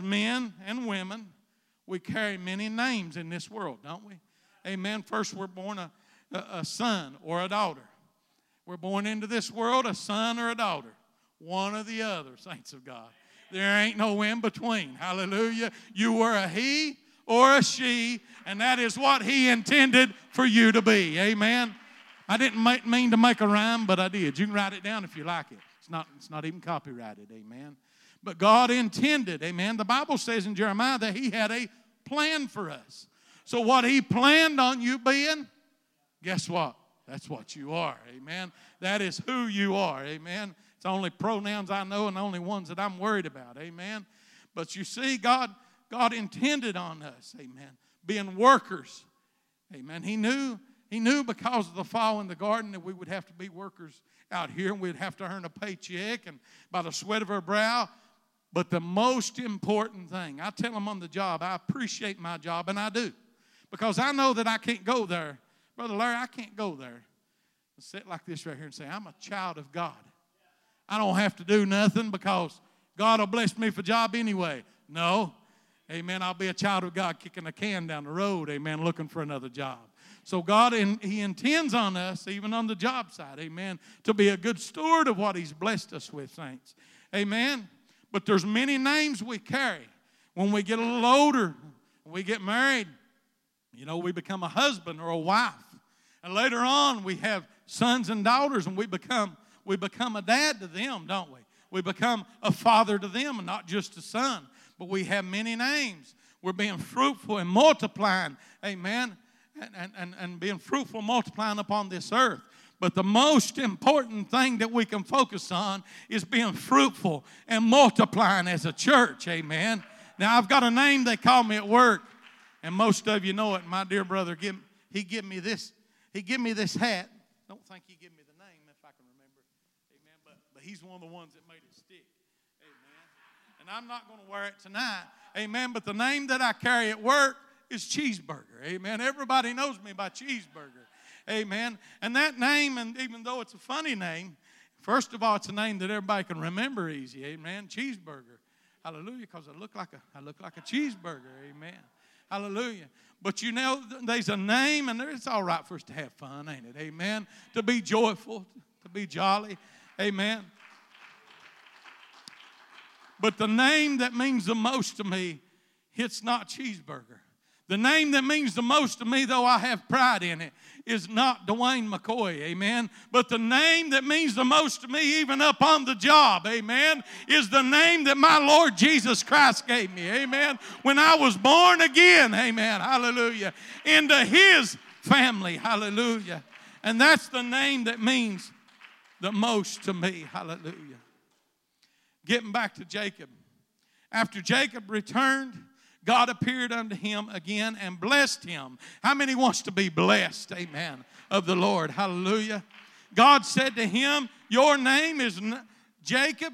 as men and women, we carry many names in this world, don't we? Amen. First, we're born a, a, son or a daughter. We're born into this world a son or a daughter, one or the other, saints of God. There ain't no in between. Hallelujah. You were a he or a she, and that is what he intended for you to be. Amen. I didn't make, mean to make a rhyme, but I did. You can write it down if you like it. It's not, it's not even copyrighted. Amen. But God intended, amen. The Bible says in Jeremiah that He had a plan for us. So, what He planned on you being, guess what? That's what you are. Amen. That is who you are. Amen. It's the only pronouns I know and the only ones that I'm worried about. Amen. But you see, God, God intended on us, amen, being workers. Amen. He knew, He knew because of the fall in the garden that we would have to be workers out here and we'd have to earn a paycheck and by the sweat of our brow. But the most important thing, I tell them on the job, I appreciate my job, and I do. Because I know that I can't go there. Brother Larry, I can't go there sit like this right here and say, I'm a child of God. I don't have to do nothing because God will bless me for job anyway. No. Amen. I'll be a child of God kicking a can down the road. Amen. Looking for another job. So God, in, He intends on us, even on the job side, amen, to be a good steward of what He's blessed us with, saints. Amen. But there's many names we carry. When we get a little older, we get married, you know, we become a husband or a wife. And later on, we have sons and daughters, and we become we become a dad to them, don't we? We become a father to them, and not just a son. But we have many names. We're being fruitful and multiplying, amen, and, and, and being fruitful, multiplying upon this earth. But the most important thing that we can focus on is being fruitful and multiplying as a church. Amen. Now, I've got a name they call me at work, and most of you know it. My dear brother, give, he give me this. He give me this hat. Don't think he give me the name if I can remember. Amen. But, but he's one of the ones that made it stick. Amen. And I'm not going to wear it tonight. Amen. But the name that I carry at work is Cheeseburger. Amen. Everybody knows me by Cheeseburger. Amen. And that name, and even though it's a funny name, first of all, it's a name that everybody can remember easy. Amen. Cheeseburger. Hallelujah. Because I look like a I look like a cheeseburger. Amen. Hallelujah. But you know, there's a name, and it's all right for us to have fun, ain't it? Amen. To be joyful, to be jolly. Amen. But the name that means the most to me, it's not cheeseburger. The name that means the most to me, though I have pride in it, is not Dwayne McCoy, amen. But the name that means the most to me, even up on the job, amen, is the name that my Lord Jesus Christ gave me, amen. When I was born again, amen, hallelujah, into His family, hallelujah. And that's the name that means the most to me, hallelujah. Getting back to Jacob. After Jacob returned, God appeared unto him again and blessed him. How many wants to be blessed? Amen. Of the Lord. Hallelujah. God said to him, Your name is Jacob,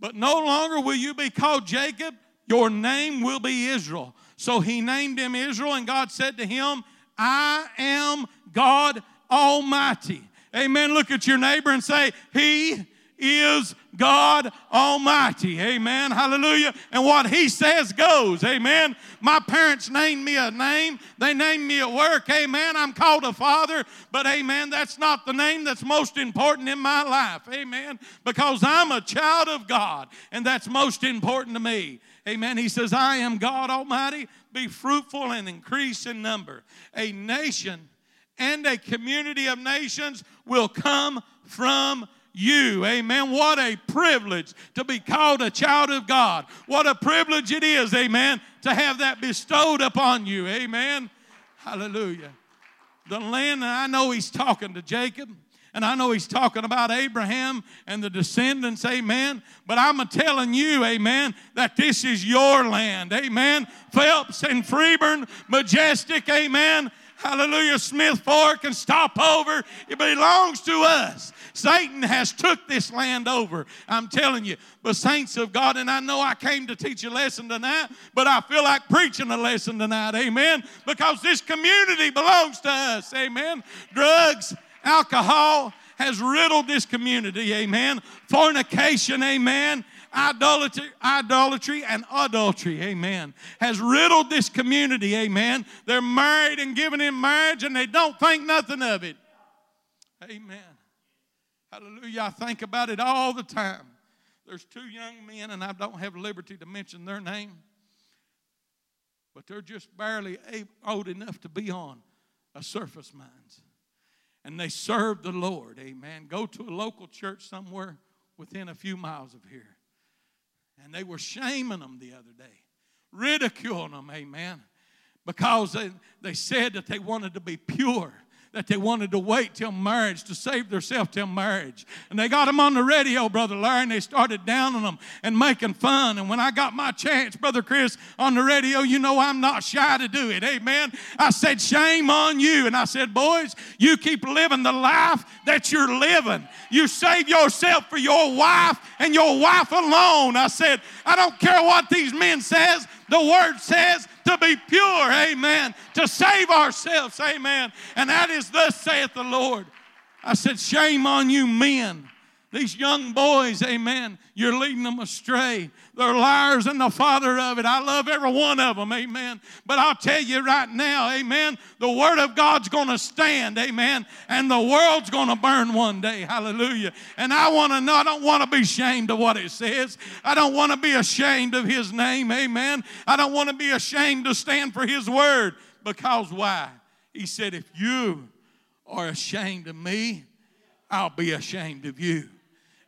but no longer will you be called Jacob. Your name will be Israel. So he named him Israel, and God said to him, I am God Almighty. Amen. Look at your neighbor and say, He is God Almighty. Amen. Hallelujah. And what He says goes. Amen. My parents named me a name. They named me at work. Amen. I'm called a father. But amen, that's not the name that's most important in my life. Amen. Because I'm a child of God. And that's most important to me. Amen. He says, I am God Almighty. Be fruitful and increase in number. A nation and a community of nations will come from you. Amen. What a privilege to be called a child of God. What a privilege it is, amen, to have that bestowed upon you. Amen. Hallelujah. The land, I know he's talking to Jacob. And I know he's talking about Abraham and the descendants, amen. But I'm telling you, amen, that this is your land, amen. Phelps and Freeburn, majestic, amen. Hallelujah, Smith Fork and Stopover. It belongs to us. Satan has took this land over. I'm telling you. But saints of God, and I know I came to teach a lesson tonight, but I feel like preaching a lesson tonight. Amen. Because this community belongs to us. Amen. Drugs, alcohol has riddled this community. Amen. Fornication. Amen idolatry, idolatry and adultery, amen, has riddled this community, amen. They're married and given in marriage and they don't think nothing of it. Amen. Hallelujah. I think about it all the time. There's two young men, and I don't have liberty to mention their name, but they're just barely old enough to be on a surface mines. And they serve the Lord. Amen. Go to a local church somewhere within a few miles of here. And they were shaming them the other day, ridiculing them, amen, because they, they said that they wanted to be pure that they wanted to wait till marriage to save themselves till marriage. And they got them on the radio, Brother Larry, and they started downing them and making fun. And when I got my chance, Brother Chris, on the radio, you know I'm not shy to do it. Amen. I said, Shame on you. And I said, Boys, you keep living the life that you're living. You save yourself for your wife and your wife alone. I said, I don't care what these men says. The word says to be pure, amen, to save ourselves, amen. And that is thus saith the Lord. I said, Shame on you, men. These young boys, amen, you're leading them astray. They're liars and the father of it. I love every one of them, amen. But I'll tell you right now, amen, the word of God's going to stand, amen, and the world's going to burn one day, hallelujah. And I want to know, I don't want to be ashamed of what it says. I don't want to be ashamed of his name, amen. I don't want to be ashamed to stand for his word because why? He said, if you are ashamed of me, I'll be ashamed of you.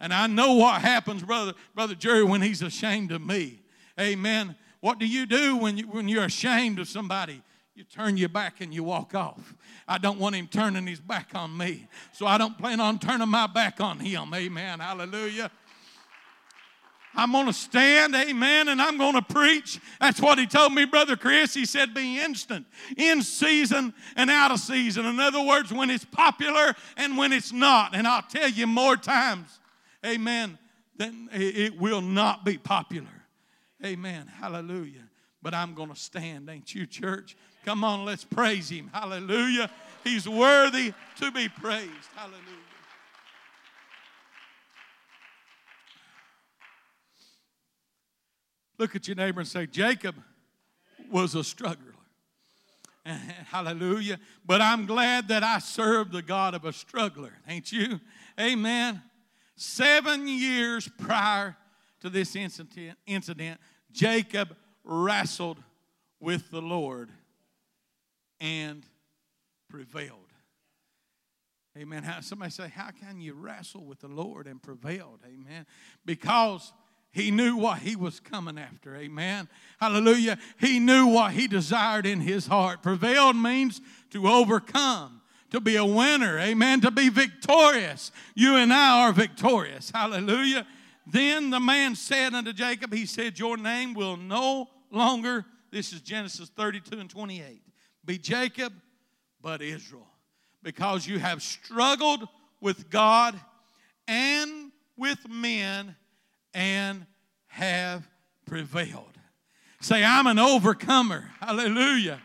And I know what happens, brother, brother Jerry, when he's ashamed of me. Amen. What do you do when, you, when you're ashamed of somebody? You turn your back and you walk off. I don't want him turning his back on me. So I don't plan on turning my back on him. Amen. Hallelujah. I'm going to stand, amen, and I'm going to preach. That's what he told me, Brother Chris. He said, be instant, in season and out of season. In other words, when it's popular and when it's not. And I'll tell you more times, amen, then it will not be popular. Amen. Hallelujah. But I'm going to stand, ain't you, church? Come on, let's praise him. Hallelujah. He's worthy to be praised. Hallelujah. Look at your neighbor and say, Jacob was a struggler. Hallelujah. But I'm glad that I serve the God of a struggler, ain't you? Amen. Seven years prior to this incident, incident Jacob wrestled with the Lord and prevailed. Amen. How, somebody say, How can you wrestle with the Lord and prevailed? Amen. Because he knew what he was coming after. Amen. Hallelujah. He knew what he desired in his heart. Prevailed means to overcome to be a winner, amen, to be victorious. You and I are victorious. Hallelujah. Then the man said unto Jacob, He said, Your name will no longer, this is Genesis 32 and 28, be Jacob, but Israel, because you have struggled with God and with men and have prevailed. Say, I'm an overcomer. Hallelujah.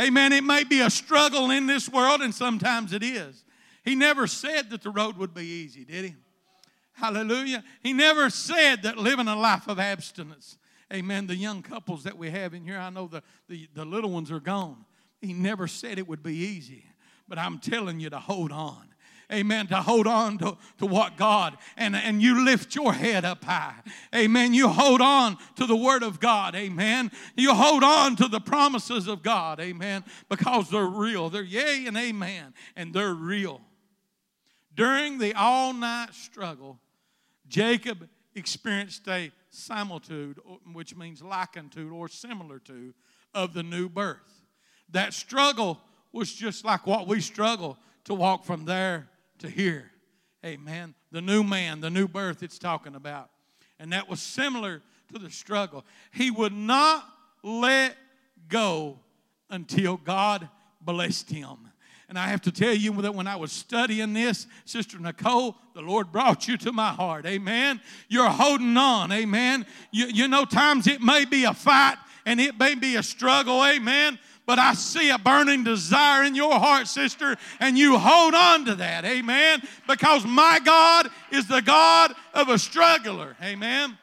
Amen. It may be a struggle in this world, and sometimes it is. He never said that the road would be easy, did he? Hallelujah. He never said that living a life of abstinence. Amen. The young couples that we have in here, I know the, the, the little ones are gone. He never said it would be easy, but I'm telling you to hold on amen, to hold on to, to what God, and, and you lift your head up high. Amen. You hold on to the Word of God. Amen. You hold on to the promises of God. Amen. Because they're real. They're yea and amen, and they're real. During the all night struggle, Jacob experienced a similitude, which means likened to or similar to, of the new birth. That struggle was just like what we struggle to walk from there to hear. Amen. The new man, the new birth it's talking about. And that was similar to the struggle. He would not let go until God blessed him. And I have to tell you that when I was studying this, Sister Nicole, the Lord brought you to my heart. Amen. You're holding on. Amen. You, you know, times it may be a fight and it may be a struggle. Amen but I see a burning desire in your heart, sister, and you hold on to that. Amen. Because my God is the God of a struggler. Amen.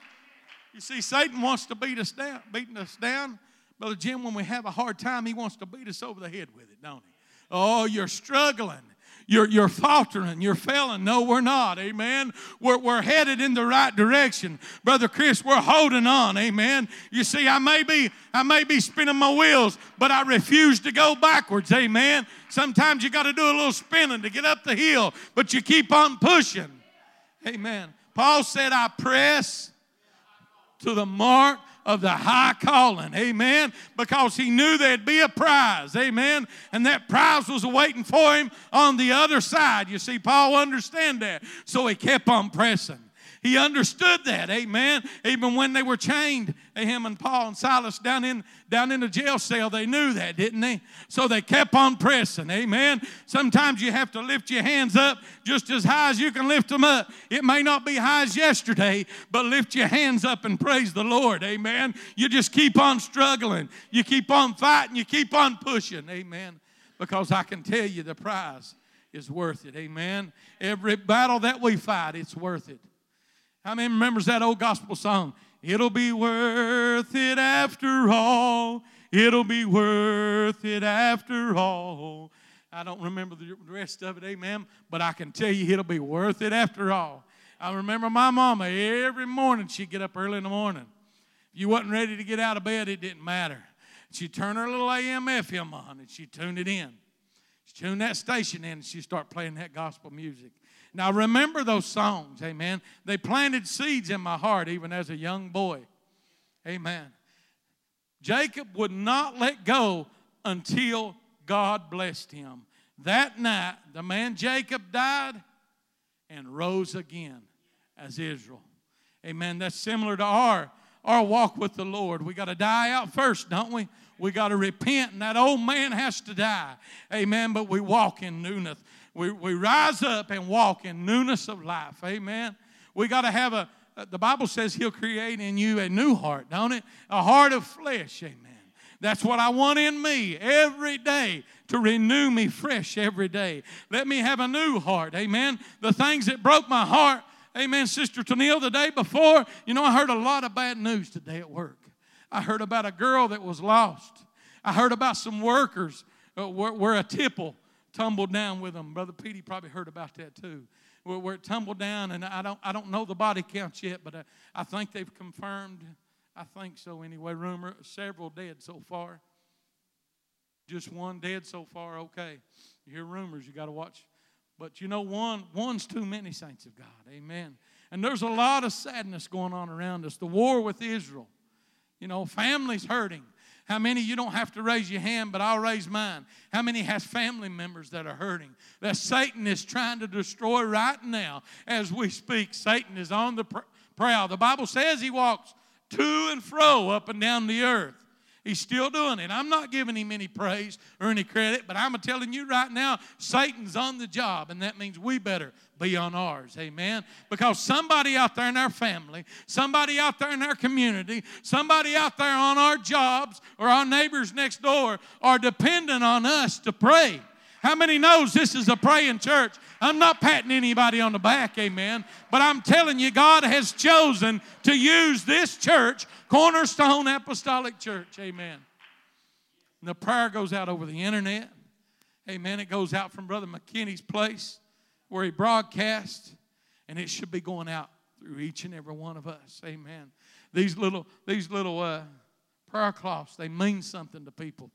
You see, Satan wants to beat us down, beating us down. Brother Jim, when we have a hard time, he wants to beat us over the head with it, don't he? Oh, you're struggling. You're, you're faltering. You're failing. No, we're not. Amen. We're, we're headed in the right direction. Brother Chris, we're holding on. Amen. You see, I may be, I may be spinning my wheels, but I refuse to go backwards. Amen. Sometimes you got to do a little spinning to get up the hill, but you keep on pushing. Amen. Paul said, I press to the mark of the high calling. Amen. Because he knew there'd be a prize. Amen. And that prize was waiting for him on the other side. You see, Paul understand that. So he kept on pressing. He understood that, amen. Even when they were chained, him and Paul and Silas down in down in the jail cell, they knew that, didn't they? So they kept on pressing, amen. Sometimes you have to lift your hands up just as high as you can lift them up. It may not be high as yesterday, but lift your hands up and praise the Lord, amen. You just keep on struggling, you keep on fighting, you keep on pushing, amen. Because I can tell you the prize is worth it, amen. Every battle that we fight, it's worth it. How many remembers that old gospel song? It'll be worth it after all. It'll be worth it after all. I don't remember the rest of it, amen, but I can tell you it'll be worth it after all. I remember my mama every morning, she'd get up early in the morning. If you wasn't ready to get out of bed, it didn't matter. She'd turn her little AM FM on and she'd tune it in. She'd tune that station in and she'd start playing that gospel music. Now, remember those songs, amen. They planted seeds in my heart even as a young boy, amen. Jacob would not let go until God blessed him. That night, the man Jacob died and rose again as Israel. Amen. That's similar to our, our walk with the Lord. We got to die out first, don't we? We got to repent, and that old man has to die. Amen. But we walk in newness we, we rise up and walk in newness of life. Amen. We got to have a, the Bible says He'll create in you a new heart, don't it? A heart of flesh. Amen. That's what I want in me every day to renew me fresh every day. Let me have a new heart. Amen. The things that broke my heart. Amen, Sister Tennille, the day before, you know, I heard a lot of bad news today at work. I heard about a girl that was lost. I heard about some workers uh, where, where a tipple tumbled down with them. Brother Petey probably heard about that too. Where, where, it tumbled down, and I don't, I don't know the body counts yet, but I, I think they've confirmed. I think so anyway. Rumor several dead so far. Just one dead so far. Okay, you hear rumors. You got to watch. But you know, one one's too many saints of God. Amen. And there's a lot of sadness going on around us. The war with Israel. You know, families hurting. How many you don't have to raise your hand, but I'll raise mine? How many has family members that are hurting? That Satan is trying to destroy right now as we speak. Satan is on the prowl. The Bible says he walks to and fro up and down the earth. He's still doing it. I'm not giving him any praise or any credit, but I'm telling you right now, Satan's on the job, and that means we better be on ours. Amen. Because somebody out there in our family, somebody out there in our community, somebody out there on our jobs or our neighbors next door are dependent on us to pray. How many knows this is a praying church? I'm not patting anybody on the back, amen. But I'm telling you, God has chosen to use this church, Cornerstone Apostolic Church, amen. And the prayer goes out over the internet, amen. It goes out from Brother McKinney's place where he broadcasts, and it should be going out through each and every one of us, amen. These little, these little uh, prayer cloths, they mean something to people.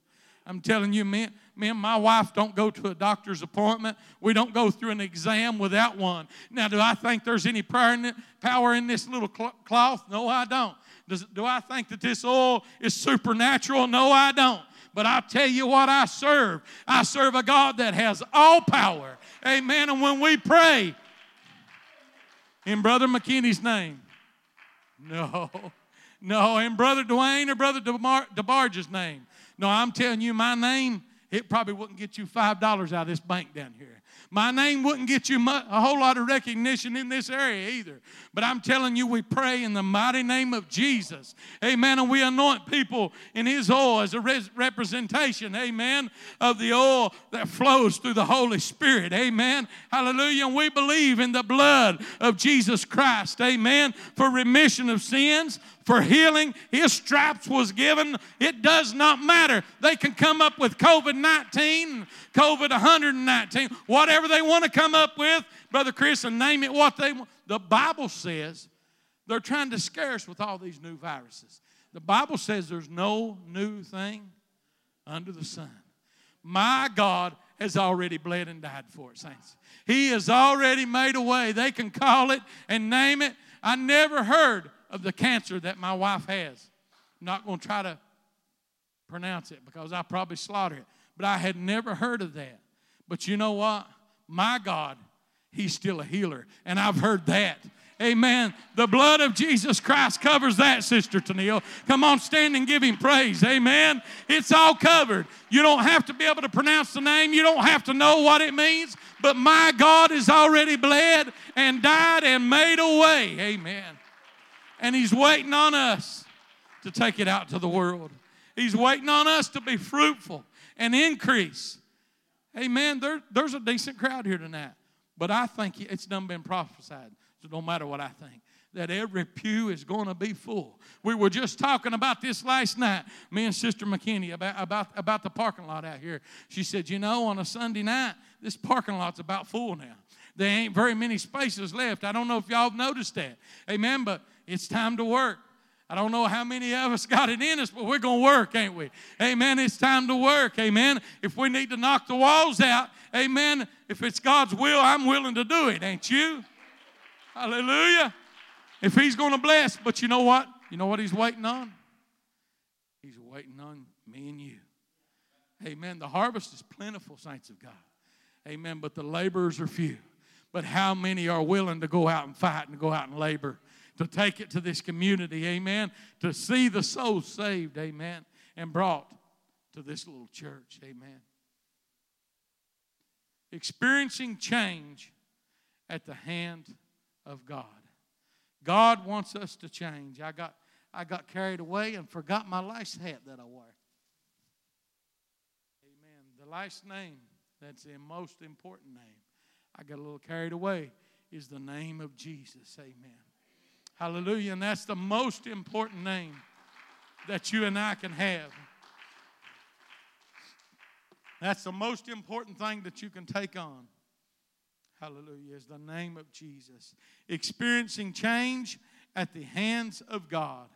I'm telling you, me, me and my wife don't go to a doctor's appointment. We don't go through an exam without one. Now, do I think there's any power in this little cloth? No, I don't. Does, do I think that this oil is supernatural? No, I don't. But I tell you what, I serve. I serve a God that has all power. Amen. And when we pray in Brother McKinney's name, no, no, in Brother Dwayne or Brother DeBar- DeBarge's name, no, I'm telling you, my name it probably wouldn't get you $5 out of this bank down here. My name wouldn't get you a whole lot of recognition in this area either. But I'm telling you, we pray in the mighty name of Jesus. Amen. And we anoint people in His oil as a representation, amen, of the oil that flows through the Holy Spirit. Amen. Hallelujah. And we believe in the blood of Jesus Christ. Amen. For remission of sins, for healing. His stripes was given. It does not matter. They can come up with COVID 19, COVID 119, whatever they want to come up with, Brother Chris, and name it what they want. The Bible says they're trying to scare us with all these new viruses. The Bible says there's no new thing under the sun. My God has already bled and died for it, saints. He has already made a way. They can call it and name it. I never heard of the cancer that my wife has. I'm not going to try to pronounce it because I probably slaughter it. But I had never heard of that. But you know what? My God, He's still a healer. And I've heard that. Amen. The blood of Jesus Christ covers that, Sister Tennille. Come on, stand and give him praise. Amen. It's all covered. You don't have to be able to pronounce the name, you don't have to know what it means, but my God has already bled and died and made a way. Amen. And He's waiting on us to take it out to the world. He's waiting on us to be fruitful and increase. Amen. There, there's a decent crowd here tonight. But I think it's done been prophesied. So no matter what I think, that every pew is going to be full. We were just talking about this last night, me and Sister McKinney, about, about, about the parking lot out here. She said, You know, on a Sunday night, this parking lot's about full now. There ain't very many spaces left. I don't know if y'all have noticed that. Amen. But it's time to work. I don't know how many of us got it in us, but we're going to work, ain't we? Amen. It's time to work. Amen. If we need to knock the walls out, amen. If it's God's will, I'm willing to do it, ain't you? Hallelujah. If He's going to bless, but you know what? You know what He's waiting on? He's waiting on me and you. Amen. The harvest is plentiful, saints of God. Amen. But the laborers are few. But how many are willing to go out and fight and go out and labor to take it to this community, amen, to see the souls saved, amen, and brought to this little church, amen. Experiencing change at the hand of God. God wants us to change. I got, I got carried away and forgot my last hat that I wore. Amen. The last name, that's the most important name. I got a little carried away, is the name of Jesus. Amen. Hallelujah. And that's the most important name that you and I can have. That's the most important thing that you can take on. Hallelujah. Is the name of Jesus. Experiencing change at the hands of God.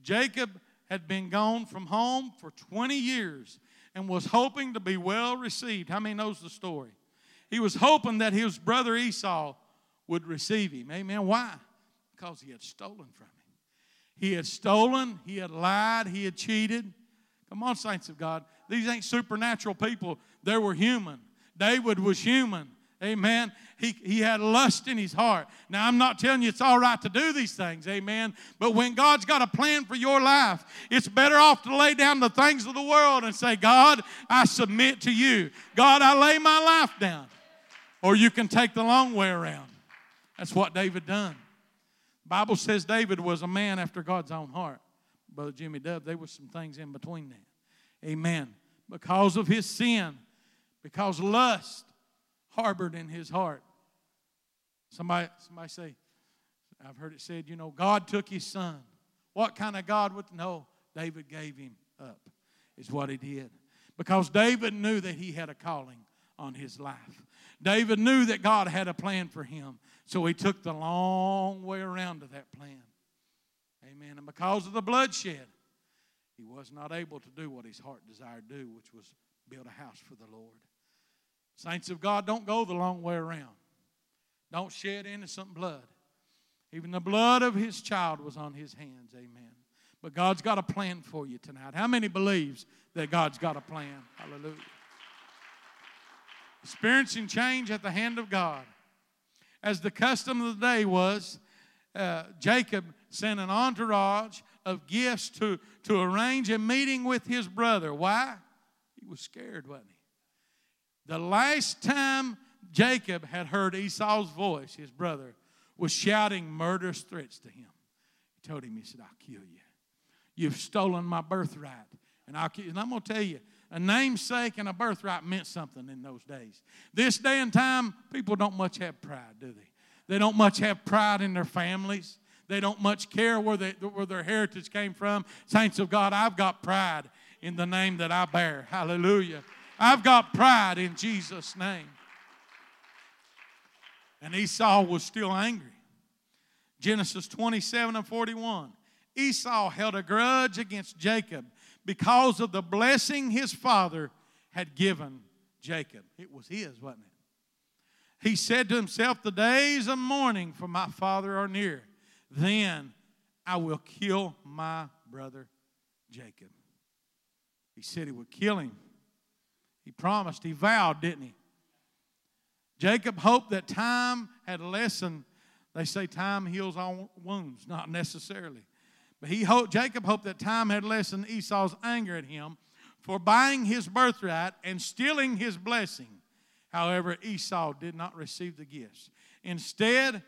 Jacob had been gone from home for 20 years and was hoping to be well received. How many knows the story? He was hoping that his brother Esau would receive him. Amen. Why? Because he had stolen from him. He had stolen, he had lied, he had cheated. Come on, saints of God. These ain't supernatural people, they were human. David was human. Amen. He, he had lust in his heart. Now, I'm not telling you it's all right to do these things. Amen. But when God's got a plan for your life, it's better off to lay down the things of the world and say, God, I submit to you. God, I lay my life down. Or you can take the long way around. That's what David done. Bible says David was a man after God's own heart. Brother Jimmy Dove, there was some things in between that. Amen. Because of his sin, because lust harbored in his heart. Somebody, somebody say, I've heard it said, you know, God took his son. What kind of God would know? David gave him up, is what he did. Because David knew that he had a calling on his life. David knew that God had a plan for him, so he took the long way around to that plan. Amen. And because of the bloodshed, he was not able to do what his heart desired to do, which was build a house for the Lord. Saints of God, don't go the long way around. Don't shed innocent blood. Even the blood of his child was on his hands. Amen. But God's got a plan for you tonight. How many believes that God's got a plan? Hallelujah. Experiencing change at the hand of God. As the custom of the day was, uh, Jacob sent an entourage of gifts to, to arrange a meeting with his brother. Why? He was scared, wasn't he? The last time Jacob had heard Esau's voice, his brother, was shouting murderous threats to him. He told him, he said, I'll kill you. You've stolen my birthright. And, I'll kill you. and I'm going to tell you, a namesake and a birthright meant something in those days. This day and time, people don't much have pride, do they? They don't much have pride in their families. They don't much care where, they, where their heritage came from. Saints of God, I've got pride in the name that I bear. Hallelujah. I've got pride in Jesus' name. And Esau was still angry. Genesis 27 and 41. Esau held a grudge against Jacob because of the blessing his father had given Jacob. It was his, wasn't it? He said to himself, The days of mourning for my father are near. Then I will kill my brother Jacob. He said he would kill him. He promised, he vowed, didn't he? Jacob hoped that time had lessened. They say time heals all wounds, not necessarily. But he hoped, Jacob hoped that time had lessened Esau's anger at him for buying his birthright and stealing his blessing. However, Esau did not receive the gifts. Instead,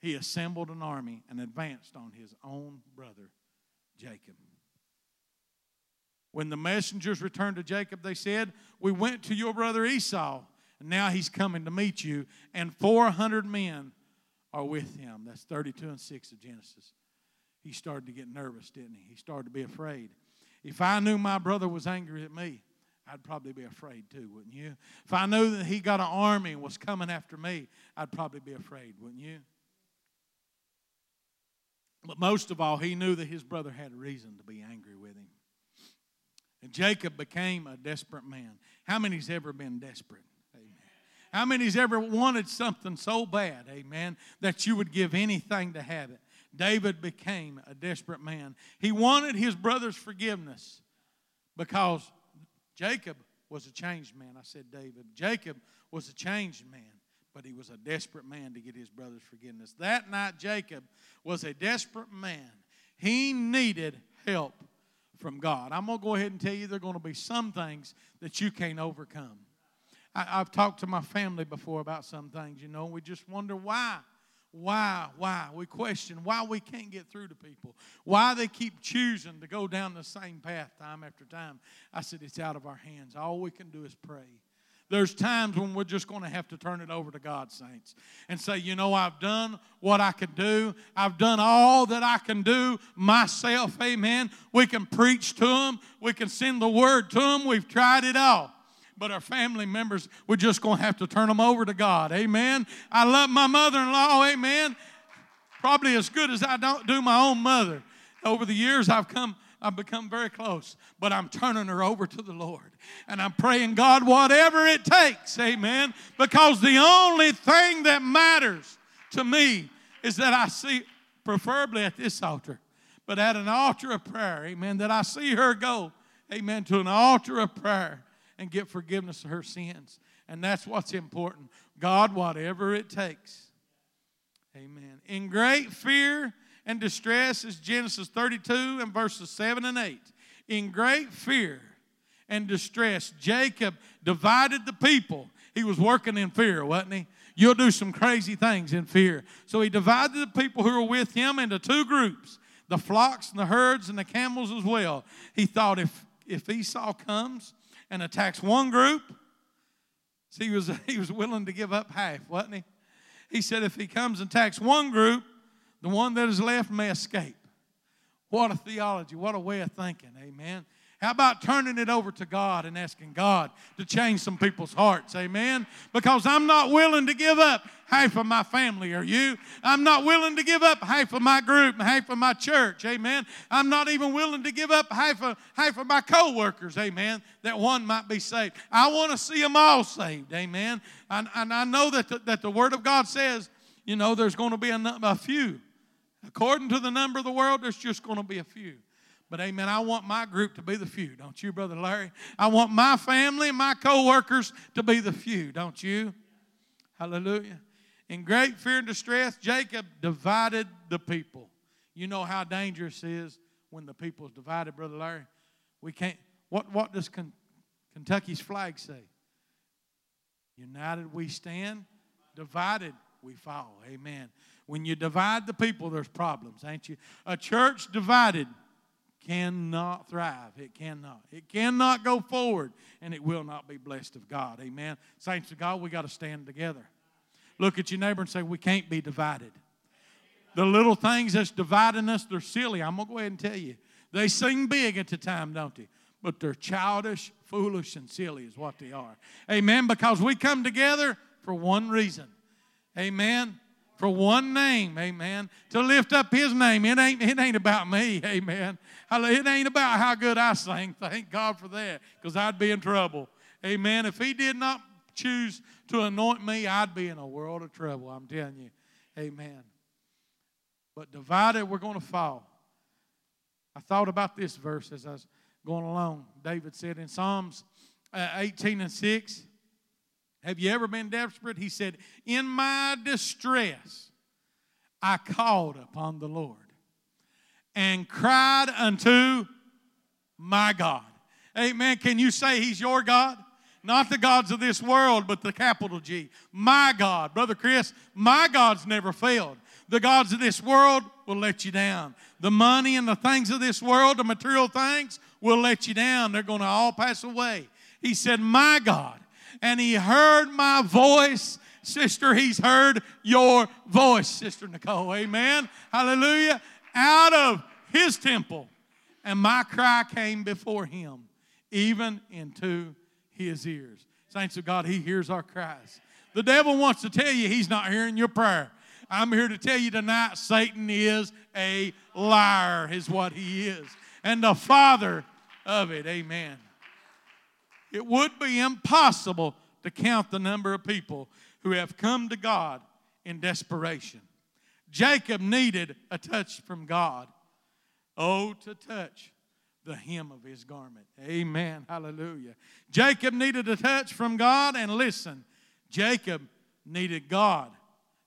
he assembled an army and advanced on his own brother, Jacob. When the messengers returned to Jacob, they said, We went to your brother Esau, and now he's coming to meet you, and 400 men are with him. That's 32 and 6 of Genesis he started to get nervous, didn't he? He started to be afraid. If I knew my brother was angry at me, I'd probably be afraid too, wouldn't you? If I knew that he got an army and was coming after me, I'd probably be afraid, wouldn't you? But most of all, he knew that his brother had reason to be angry with him. And Jacob became a desperate man. How many's ever been desperate? Amen. How many's ever wanted something so bad, amen, that you would give anything to have it? David became a desperate man. He wanted his brother's forgiveness because Jacob was a changed man. I said David. Jacob was a changed man, but he was a desperate man to get his brother's forgiveness. That night, Jacob was a desperate man. He needed help from God. I'm going to go ahead and tell you there are going to be some things that you can't overcome. I, have talked to my family before about some things, you know, we just wonder why why, why. We question why we can't get through to people, why they keep choosing to go down the same path time after time. I said, It's out of our hands. All we can do is pray. There's times when we're just going to have to turn it over to God, saints, and say, You know, I've done what I can do. I've done all that I can do myself. Amen. We can preach to them, we can send the word to them. We've tried it all but our family members, we're just going to have to turn them over to God. Amen. I love my mother in law. Amen. Probably as good as I don't do my own mother. Over the years, I've come. I've become very close, but I'm turning her over to the Lord. And I'm praying, God, whatever it takes, amen. Because the only thing that matters to me is that I see, preferably at this altar, but at an altar of prayer, amen, that I see her go, amen, to an altar of prayer and get forgiveness of her sins. And that's what's important. God, whatever it takes. Amen. In great fear and distress is Genesis 32 and verses 7 and 8. In great fear and distress, Jacob divided the people. He was working in fear, wasn't he? You'll do some crazy things in fear. So he divided the people who were with him into two groups the flocks and the herds and the camels as well. He thought if, if Esau comes and attacks one group, see, he was, he was willing to give up half, wasn't he? He said, if he comes and attacks one group, the one that is left may escape. What a theology, what a way of thinking, amen. How about turning it over to God and asking God to change some people's hearts? Amen. Because I'm not willing to give up half of my family, are you? I'm not willing to give up half of my group, half of my church. Amen. I'm not even willing to give up half of half of my co-workers, amen, that one might be saved. I want to see them all saved. Amen. And, and I know that the, that the word of God says, you know, there's going to be a, a few. According to the number of the world, there's just going to be a few. But amen, I want my group to be the few, don't you, Brother Larry? I want my family and my co workers to be the few, don't you? Hallelujah. In great fear and distress, Jacob divided the people. You know how dangerous it is when the people is divided, Brother Larry. We can't, what, what does con, Kentucky's flag say? United we stand, divided we fall. Amen. When you divide the people, there's problems, ain't you? A church divided cannot thrive. It cannot. It cannot go forward, and it will not be blessed of God. Amen. Saints of God, we got to stand together. Look at your neighbor and say, We can't be divided. The little things that's dividing us, they're silly. I'm going to go ahead and tell you. They seem big at the time, don't they? But they're childish, foolish, and silly, is what they are. Amen. Because we come together for one reason. Amen for one name, amen, to lift up his name. It ain't, it ain't about me, amen. It ain't about how good I sing. Thank God for that, because I'd be in trouble. Amen. If he did not choose to anoint me, I'd be in a world of trouble. I'm telling you. Amen. But divided, we're going to fall. I thought about this verse as I was going along. David said in Psalms uh, 18 and 6, Have you ever been desperate? He said, In my distress, I called upon the Lord and cried unto my God. Amen. Can you say He's your God? Not the gods of this world, but the capital G. My God. Brother Chris, my God's never failed. The gods of this world will let you down. The money and the things of this world, the material things, will let you down. They're going to all pass away. He said, My God. And He heard my voice. Sister, He's heard your voice, Sister Nicole. Amen. Hallelujah out of his temple. And my cry came before him, even into his ears. Saints of God, he hears our cries. The devil wants to tell you he's not hearing your prayer. I'm here to tell you tonight Satan is a liar, is what he is, and the father of it. Amen. It would be impossible to count the number of people who have come to God in desperation. Jacob needed a touch from God. Oh, to touch the hem of his garment. Amen. Hallelujah. Jacob needed a touch from God, and listen, Jacob needed God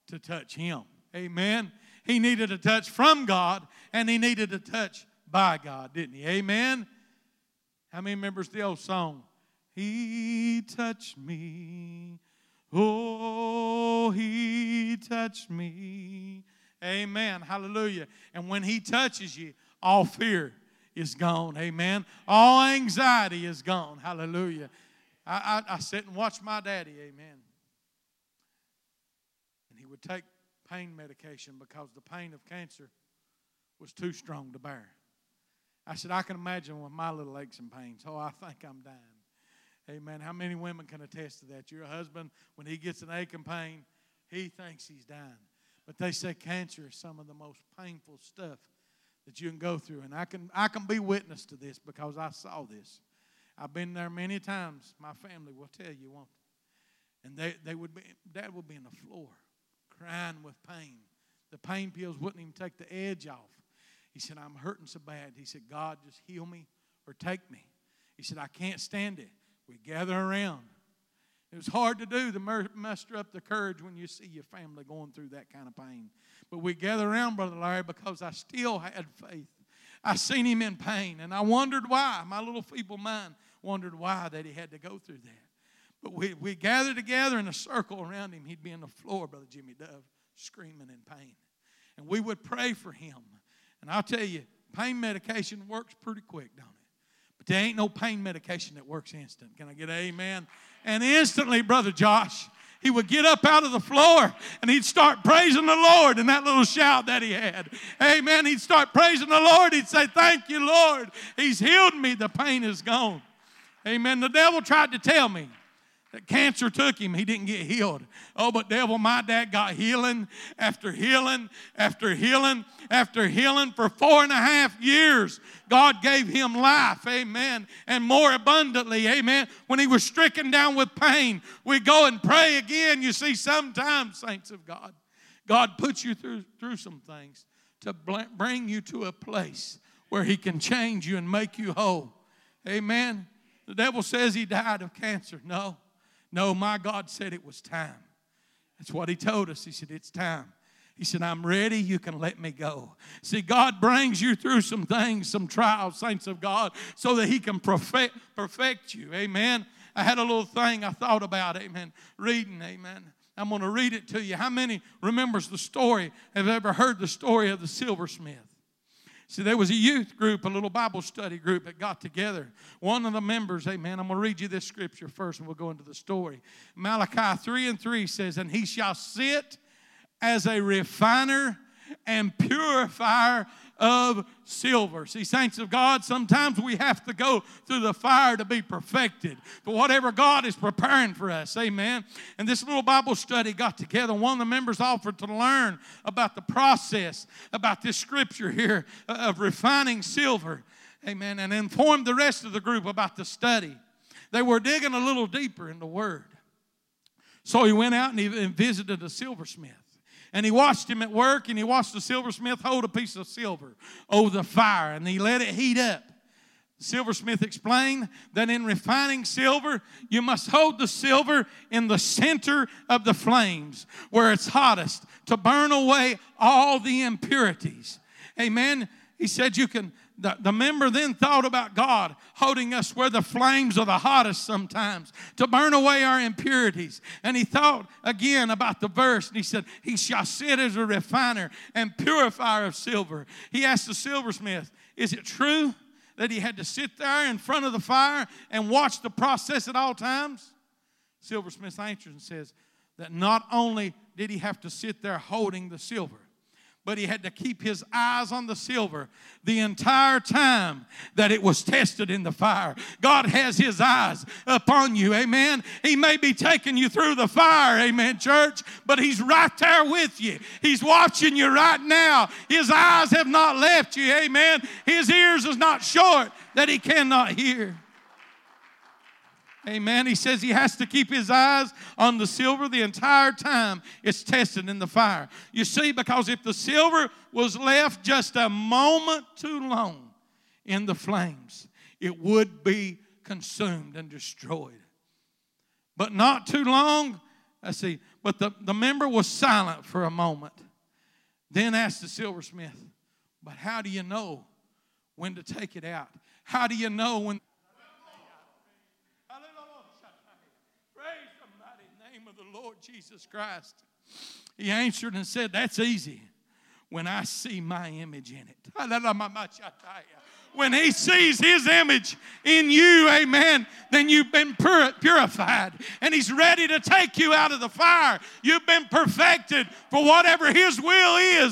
to touch him. Amen. He needed a touch from God, and he needed a touch by God, didn't he? Amen. How many remembers the old song? He touched me. Oh, he touched me Amen. Hallelujah. And when He touches you, all fear is gone. Amen. All anxiety is gone. Hallelujah. I, I, I sit and watch my daddy. Amen. And he would take pain medication because the pain of cancer was too strong to bear. I said, I can imagine with my little aches and pains. Oh, I think I'm dying. Amen. How many women can attest to that? Your husband, when he gets an ache and pain, he thinks he's dying. But they say cancer is some of the most painful stuff that you can go through. And I can, I can be witness to this because I saw this. I've been there many times. My family will tell you, won't they? And they, they would be, Dad would be on the floor crying with pain. The pain pills wouldn't even take the edge off. He said, I'm hurting so bad. He said, God, just heal me or take me. He said, I can't stand it. We gather around. It was hard to do to muster up the courage when you see your family going through that kind of pain. But we gather around Brother Larry because I still had faith. I seen him in pain, and I wondered why. My little feeble mind wondered why that he had to go through that. But we, we gathered together in a circle around him. He'd be on the floor, Brother Jimmy Dove, screaming in pain. And we would pray for him. And I'll tell you, pain medication works pretty quick, don't it? There ain't no pain medication that works instant. Can I get amen? And instantly, Brother Josh, he would get up out of the floor and he'd start praising the Lord in that little shout that he had. Amen. He'd start praising the Lord. He'd say, Thank you, Lord. He's healed me. The pain is gone. Amen. The devil tried to tell me cancer took him. He didn't get healed. Oh, but devil, my dad got healing after healing after healing after healing for four and a half years. God gave him life, amen, and more abundantly, amen. When he was stricken down with pain, we go and pray again. You see, sometimes, saints of God, God puts you through, through some things to bring you to a place where he can change you and make you whole. Amen. The devil says he died of cancer. No. No, my God said it was time. That's what He told us. He said, It's time. He said, I'm ready. You can let me go. See, God brings you through some things, some trials, saints of God, so that He can perfect, perfect you. Amen. I had a little thing I thought about, amen, reading, amen. I'm going to read it to you. How many remembers the story, have ever heard the story of the silversmith? See, there was a youth group, a little Bible study group that got together. One of the members, amen, I'm going to read you this scripture first and we'll go into the story. Malachi 3 and 3 says, And he shall sit as a refiner and purifier of silver. See, saints of God, sometimes we have to go through the fire to be perfected for whatever God is preparing for us. Amen. And this little Bible study got together. One of the members offered to learn about the process, about this scripture here uh, of refining silver. Amen. And informed the rest of the group about the study. They were digging a little deeper in the Word. So he went out and he visited a silversmith. And he watched him at work and he watched the silversmith hold a piece of silver over the fire and he let it heat up. Silversmith explained that in refining silver, you must hold the silver in the center of the flames where it's hottest to burn away all the impurities. Amen. He said you can the, the member then thought about God holding us where the flames are the hottest sometimes to burn away our impurities. And he thought again about the verse and he said, He shall sit as a refiner and purifier of silver. He asked the silversmith, Is it true that he had to sit there in front of the fire and watch the process at all times? Silversmith answers and says that not only did he have to sit there holding the silver, but he had to keep his eyes on the silver the entire time that it was tested in the fire. God has his eyes upon you, amen. He may be taking you through the fire, amen, church, but he's right there with you. He's watching you right now. His eyes have not left you, amen. His ears is not short that he cannot hear. Amen. He says he has to keep his eyes on the silver the entire time it's tested in the fire. You see, because if the silver was left just a moment too long in the flames, it would be consumed and destroyed. But not too long, I see, but the, the member was silent for a moment. Then asked the silversmith, But how do you know when to take it out? How do you know when Lord Jesus Christ. He answered and said, That's easy when I see my image in it. When he sees his image in you, amen, then you've been purified and he's ready to take you out of the fire. You've been perfected for whatever his will is.